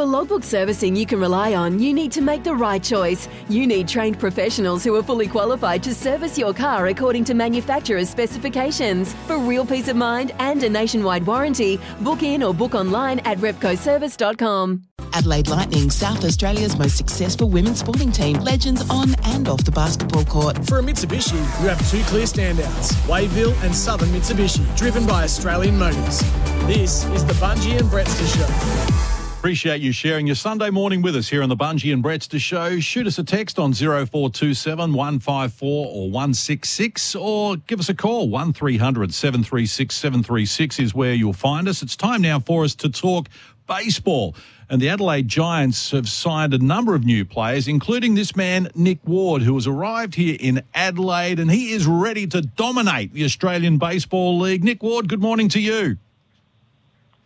For logbook servicing you can rely on, you need to make the right choice. You need trained professionals who are fully qualified to service your car according to manufacturer's specifications. For real peace of mind and a nationwide warranty, book in or book online at repcoservice.com. Adelaide Lightning, South Australia's most successful women's sporting team, legends on and off the basketball court. For a Mitsubishi, you have two clear standouts Wayville and Southern Mitsubishi, driven by Australian Motors. This is the Bunji and Brettster Show. Appreciate you sharing your Sunday morning with us here on the Bunji and Brettster Show. Shoot us a text on 0427 154 or 166 or give us a call. 1300 736 736 is where you'll find us. It's time now for us to talk baseball. And the Adelaide Giants have signed a number of new players, including this man, Nick Ward, who has arrived here in Adelaide and he is ready to dominate the Australian Baseball League. Nick Ward, good morning to you.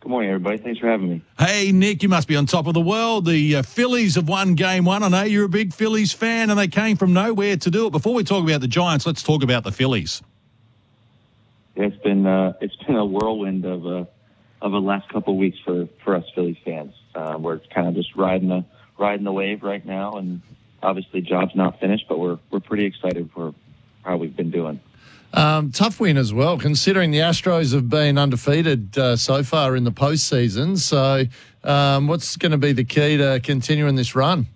Good morning, everybody. Thanks for having me. Hey, Nick, you must be on top of the world. The uh, Phillies have won game one. I know you're a big Phillies fan, and they came from nowhere to do it. Before we talk about the Giants, let's talk about the Phillies. It's been uh, it's been a whirlwind of a of a last couple of weeks for for us Phillies fans. Uh, we're kind of just riding the riding the wave right now, and obviously, job's not finished, but we're we're pretty excited for how we've been doing. Um, tough win as well, considering the Astros have been undefeated uh, so far in the postseason. So, um, what's going to be the key to continuing this run?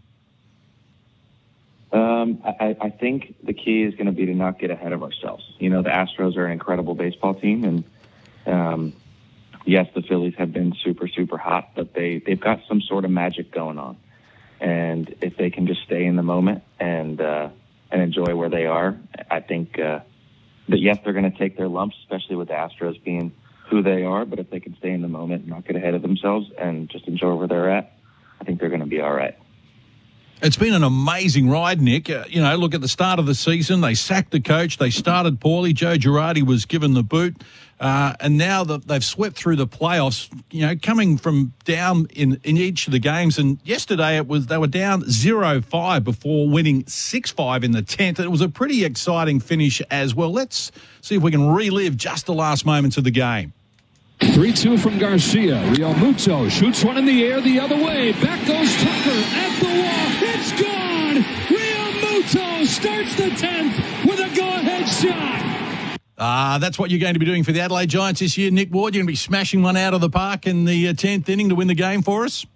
Um, I, I, think the key is going to be to not get ahead of ourselves. You know, the Astros are an incredible baseball team, and um, yes, the Phillies have been super, super hot, but they they've got some sort of magic going on. And if they can just stay in the moment and uh, and enjoy where they are, I think. Uh, but yes, they're going to take their lumps, especially with the Astros being who they are. But if they can stay in the moment and not get ahead of themselves and just enjoy where they're at, I think they're going to be all right. It's been an amazing ride, Nick. Uh, you know, look at the start of the season. They sacked the coach. They started poorly. Joe Girardi was given the boot. Uh, and now that they've swept through the playoffs, you know, coming from down in, in each of the games. And yesterday it was they were down 0-5 before winning 6-5 in the 10th. It was a pretty exciting finish as well. Let's see if we can relive just the last moments of the game. 3 2 from Garcia. Realmuto shoots one in the air the other way. Back goes Tucker at the wall. It's gone. Realmuto starts the 10th with a go ahead shot. Ah, uh, that's what you're going to be doing for the Adelaide Giants this year, Nick Ward. You're going to be smashing one out of the park in the 10th uh, inning to win the game for us?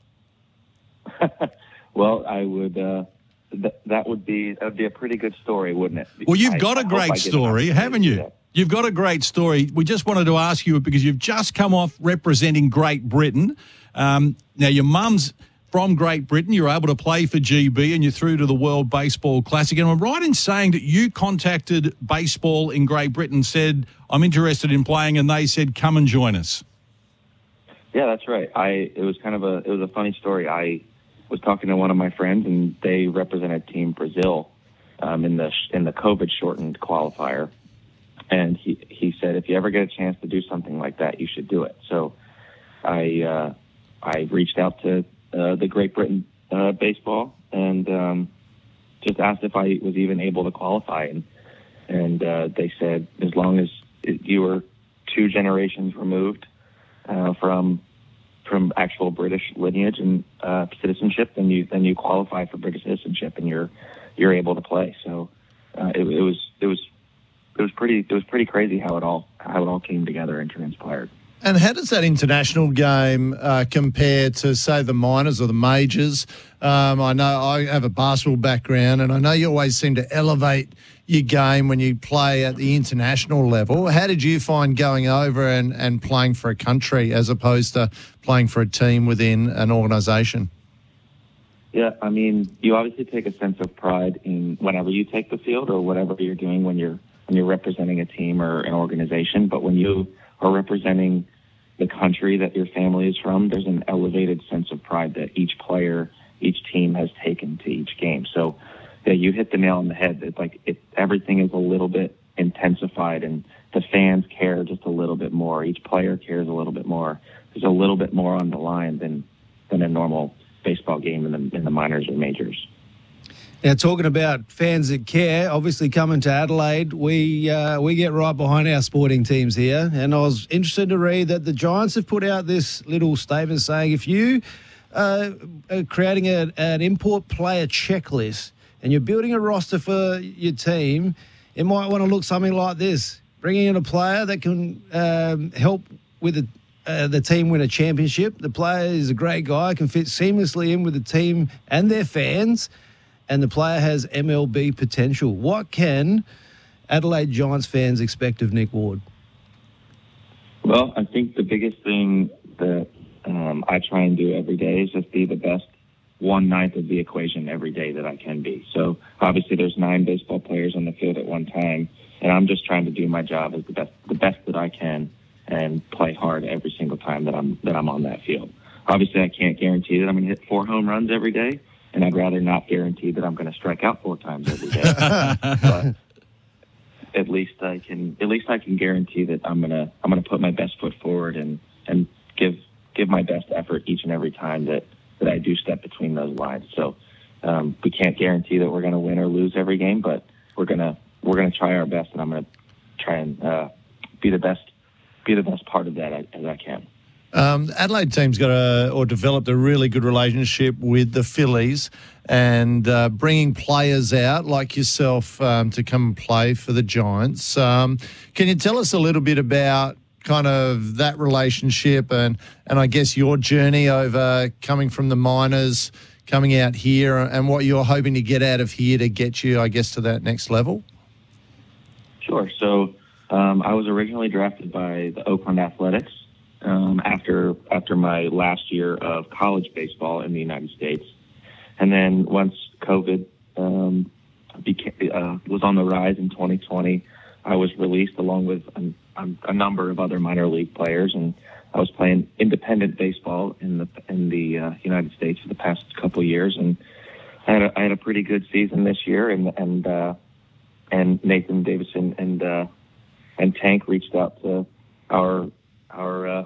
well, I would. Uh, th- that would be that would be a pretty good story, wouldn't it? Well, you've got I, a great story, haven't you? You've got a great story. We just wanted to ask you because you've just come off representing Great Britain. Um, now, your mum's from Great Britain. You're able to play for GB and you're through to the World Baseball Classic. And I'm right in saying that you contacted baseball in Great Britain, said, I'm interested in playing, and they said, come and join us. Yeah, that's right. I it was kind of a it was a funny story. I was talking to one of my friends, and they represented Team Brazil um, in the in the COVID shortened qualifier, and he he said if you ever get a chance to do something like that, you should do it. So I uh, I reached out to uh, the Great Britain uh, baseball and um, just asked if I was even able to qualify, and and uh, they said as long as you were two generations removed uh, from from actual British lineage and uh, citizenship, then you then you qualify for British citizenship, and you're you're able to play. So uh, it, it was it was it was pretty it was pretty crazy how it all how it all came together and transpired. And how does that international game uh, compare to, say, the minors or the majors? Um, I know I have a basketball background, and I know you always seem to elevate your game when you play at the international level. How did you find going over and, and playing for a country as opposed to playing for a team within an organisation? Yeah, I mean, you obviously take a sense of pride in whenever you take the field or whatever you're doing when you're when you're representing a team or an organization. But when you are representing the country that your family is from, there's an elevated sense of pride that each player, each team has taken to each game. So, yeah, you hit the nail on the head. It's like it, everything is a little bit intensified, and the fans care just a little bit more. Each player cares a little bit more. There's a little bit more on the line than than a normal baseball game in the in the minors or majors. Now, talking about fans that care, obviously coming to Adelaide, we uh, we get right behind our sporting teams here. And I was interested to read that the Giants have put out this little statement saying if you uh, uh, creating a, an import player checklist and you're building a roster for your team, it might want to look something like this: bringing in a player that can um, help with the, uh, the team win a championship. The player is a great guy, can fit seamlessly in with the team and their fans, and the player has MLB potential. What can Adelaide Giants fans expect of Nick Ward? Well, I think the biggest thing that um, I try and do every day is just be the best one ninth of the equation every day that I can be. So obviously, there's nine baseball players on the field at one time, and I'm just trying to do my job as the best the best that I can and play hard every single time that I'm that I'm on that field. Obviously, I can't guarantee that I'm going to hit four home runs every day, and I'd rather not guarantee that I'm going to strike out four times every day. but at least I can at least I can guarantee that I'm gonna I'm gonna put my best foot forward and and give give my best effort each and every time that that I do step between those lines. So um, we can't guarantee that we're going to win or lose every game, but we're gonna we're gonna try our best, and I'm gonna try and uh, be the best be the best part of that as I can. Um, Adelaide team's got a or developed a really good relationship with the Phillies, and uh, bringing players out like yourself um, to come and play for the Giants. Um, can you tell us a little bit about kind of that relationship and and I guess your journey over coming from the minors, coming out here, and what you're hoping to get out of here to get you, I guess, to that next level? Sure. So um, I was originally drafted by the Oakland Athletics um, after after my last year of college baseball in the United States, and then once COVID um, became, uh, was on the rise in 2020, I was released along with a, number of other minor league players, and I was playing independent baseball in the in the uh, United States for the past couple years, and I had a, I had a pretty good season this year, and and uh, and Nathan Davidson and uh, and Tank reached out to our our uh,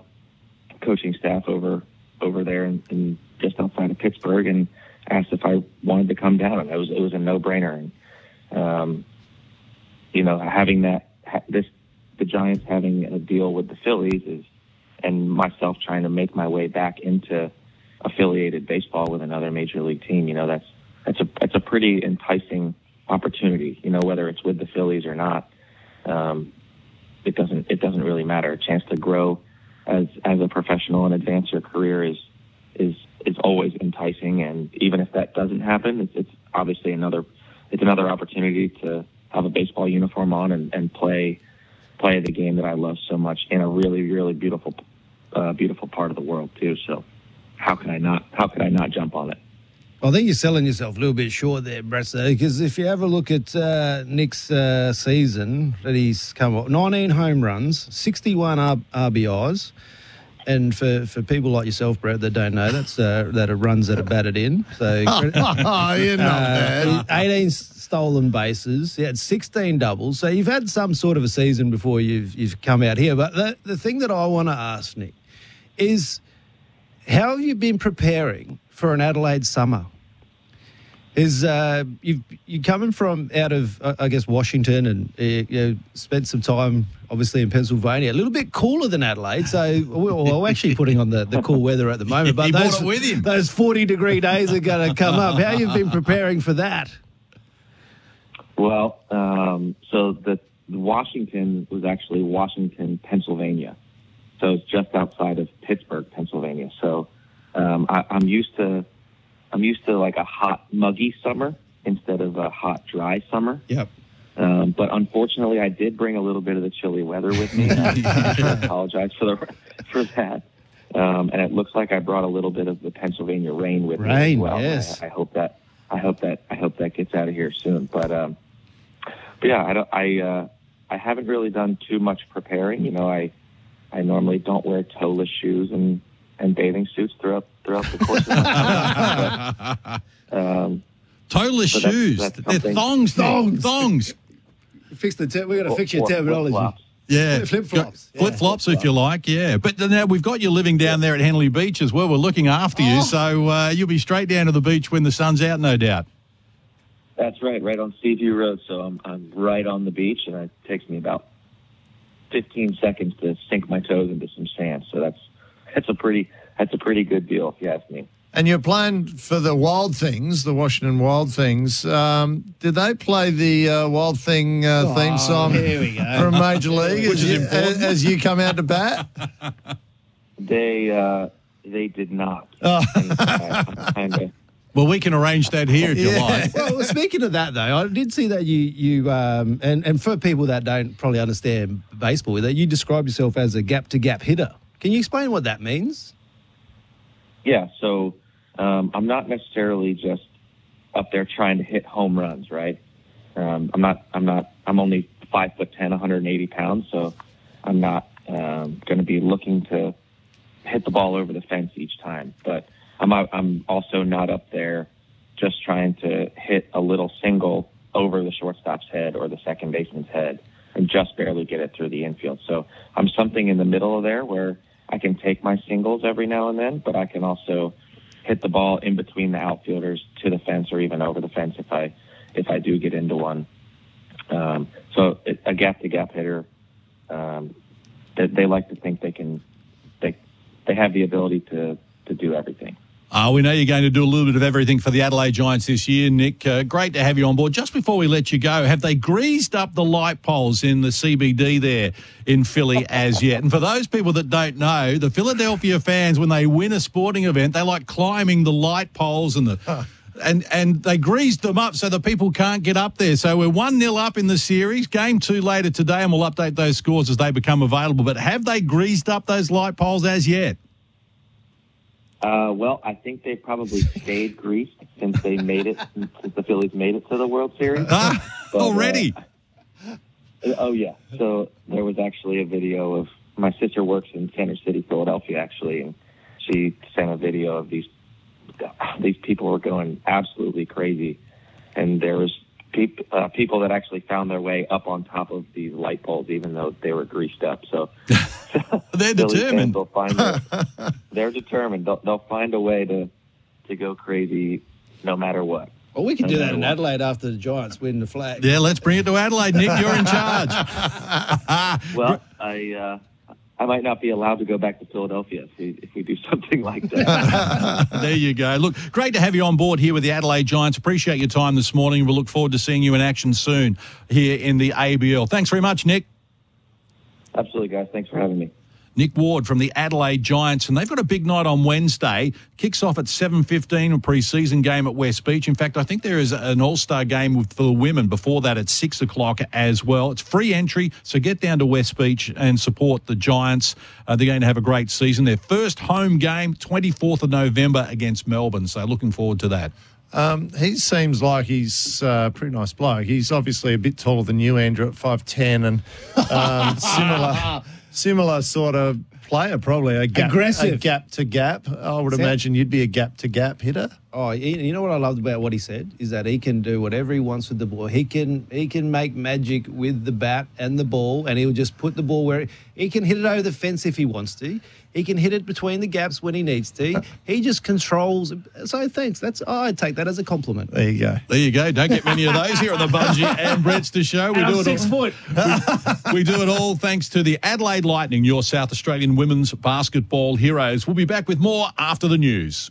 coaching staff over over there and, and just outside of Pittsburgh and asked if I wanted to come down, and it was it was a no brainer. And um, you know, having that this the Giants having a deal with the Phillies is, and myself trying to make my way back into affiliated baseball with another major league team. You know, that's that's a that's a pretty enticing opportunity. You know, whether it's with the Phillies or not. Um, it doesn't it doesn't really matter. A chance to grow as as a professional and advance your career is is is always enticing. And even if that doesn't happen, it's, it's obviously another it's another opportunity to have a baseball uniform on and, and play play the game that I love so much in a really really beautiful uh, beautiful part of the world too. So how can I not how could I not jump on it? I think you're selling yourself a little bit short there, Brett, because if you have a look at uh, Nick's uh, season that he's come up, 19 home runs, 61 R- RBIs, and for, for people like yourself, Brett, that don't know, that's uh, that are runs that are batted in. So, oh, you're not uh, 18 stolen bases. He had 16 doubles. So you've had some sort of a season before you've you've come out here. But the, the thing that I want to ask, Nick, is how have you been preparing for an Adelaide summer? Is uh, you you coming from out of I guess Washington and uh, you know, spent some time obviously in Pennsylvania, a little bit cooler than Adelaide. So we're, we're actually putting on the, the cool weather at the moment. But those, those forty degree days are going to come up. How you've been preparing for that? Well, um, so the Washington was actually Washington, Pennsylvania. So it's just outside of Pittsburgh, Pennsylvania. So um, I, I'm used to I'm used to like a hot, muggy summer instead of a hot, dry summer. Yep. Um, but unfortunately, I did bring a little bit of the chilly weather with me. I apologize for the for that. Um, and it looks like I brought a little bit of the Pennsylvania rain with rain, me as well. Yes. I, I, hope that I hope that I hope that gets out of here soon. But um, but yeah, I don't, I uh, I haven't really done too much preparing. You know, I I normally don't wear toeless shoes and and bathing suits throughout throughout the course of my but, um, Toeless shoes. That's, that's They're thongs, thongs, thongs. Fix the te- we got to fix your terminology. Yeah, flip flops, flip flops if you like. Yeah, but now we've got you living down there at Henley Beach as well. We're looking after you, oh. so uh, you'll be straight down to the beach when the sun's out, no doubt. That's right, right on Seaview Road. So I'm I'm right on the beach, and it takes me about 15 seconds to sink my toes into some sand. So that's that's a pretty that's a pretty good deal if you ask me. and you're playing for the Wild Things, the Washington Wild Things. Um, did they play the uh, Wild Thing uh, theme song here from Major League Which as, is you, important. as you come out to bat? They uh, they did not. Oh. kind of. Well, we can arrange that here if you Yeah. like. well, speaking of that, though, I did see that you you um, and and for people that don't probably understand baseball, that you describe yourself as a gap to gap hitter. Can you explain what that means? Yeah, so um, I'm not necessarily just up there trying to hit home runs, right? Um, I'm not. I'm not. I'm only five foot ten, 180 pounds, so I'm not um, going to be looking to hit the ball over the fence each time. But I'm. I'm also not up there just trying to hit a little single over the shortstop's head or the second baseman's head and just barely get it through the infield. So I'm something in the middle of there where I can take my singles every now and then, but I can also hit the ball in between the outfielders to the fence or even over the fence if I if I do get into one. Um, so a gap to gap hitter, um, they, they like to think they can they they have the ability to to do everything. Uh, we know you're going to do a little bit of everything for the Adelaide Giants this year, Nick. Uh, great to have you on board. Just before we let you go, have they greased up the light poles in the CBD there in Philly as yet? And for those people that don't know, the Philadelphia fans, when they win a sporting event, they like climbing the light poles and the. And and they greased them up so the people can't get up there. So we're one 0 up in the series. Game two later today, and we'll update those scores as they become available. But have they greased up those light poles as yet? Uh, well, I think they probably stayed greased since they made it since the Phillies made it to the World Series. Ah, But, uh, already. Oh yeah. So there was actually a video of my sister works in Center City, Philadelphia, actually, and she sent a video of these these people were going absolutely crazy, and there was peop, uh, people that actually found their way up on top of these light poles, even though they were greased up. So They're Philly fans determined. will find a, they're determined. They'll, they'll find a way to to go crazy, no matter what. Well, we could do that in what. Adelaide after the Giants win the flag. Yeah, let's bring it to Adelaide. Nick, you're in charge. Well, I uh, I might not be allowed to go back to Philadelphia if we, if we do something like that. there you go. Look, great to have you on board here with the Adelaide Giants. Appreciate your time this morning. We'll look forward to seeing you in action soon here in the ABL. Thanks very much, Nick. Absolutely, guys. Thanks for having me. Nick Ward from the Adelaide Giants, and they've got a big night on Wednesday. Kicks off at seven fifteen, a pre-season game at West Beach. In fact, I think there is an All-Star game for the women before that at six o'clock as well. It's free entry, so get down to West Beach and support the Giants. Uh, they're going to have a great season. Their first home game, twenty fourth of November against Melbourne. So looking forward to that. Um, he seems like he's uh, a pretty nice bloke. He's obviously a bit taller than you, Andrew, at five ten, and um, similar, similar sort of player, probably a gap, Aggressive. a gap to gap. I would Sound- imagine you'd be a gap to gap hitter. Oh, you you know what I loved about what he said is that he can do whatever he wants with the ball. He can he can make magic with the bat and the ball, and he'll just put the ball where he can hit it over the fence if he wants to. He can hit it between the gaps when he needs to. Uh. He just controls. So thanks. That's oh, I take that as a compliment. There you go. There you go. Don't get many of those here on the Bunji and Brett's show. We And do I'm it six all. foot. We do it all thanks to the Adelaide Lightning, your South Australian women's basketball heroes. We'll be back with more after the news.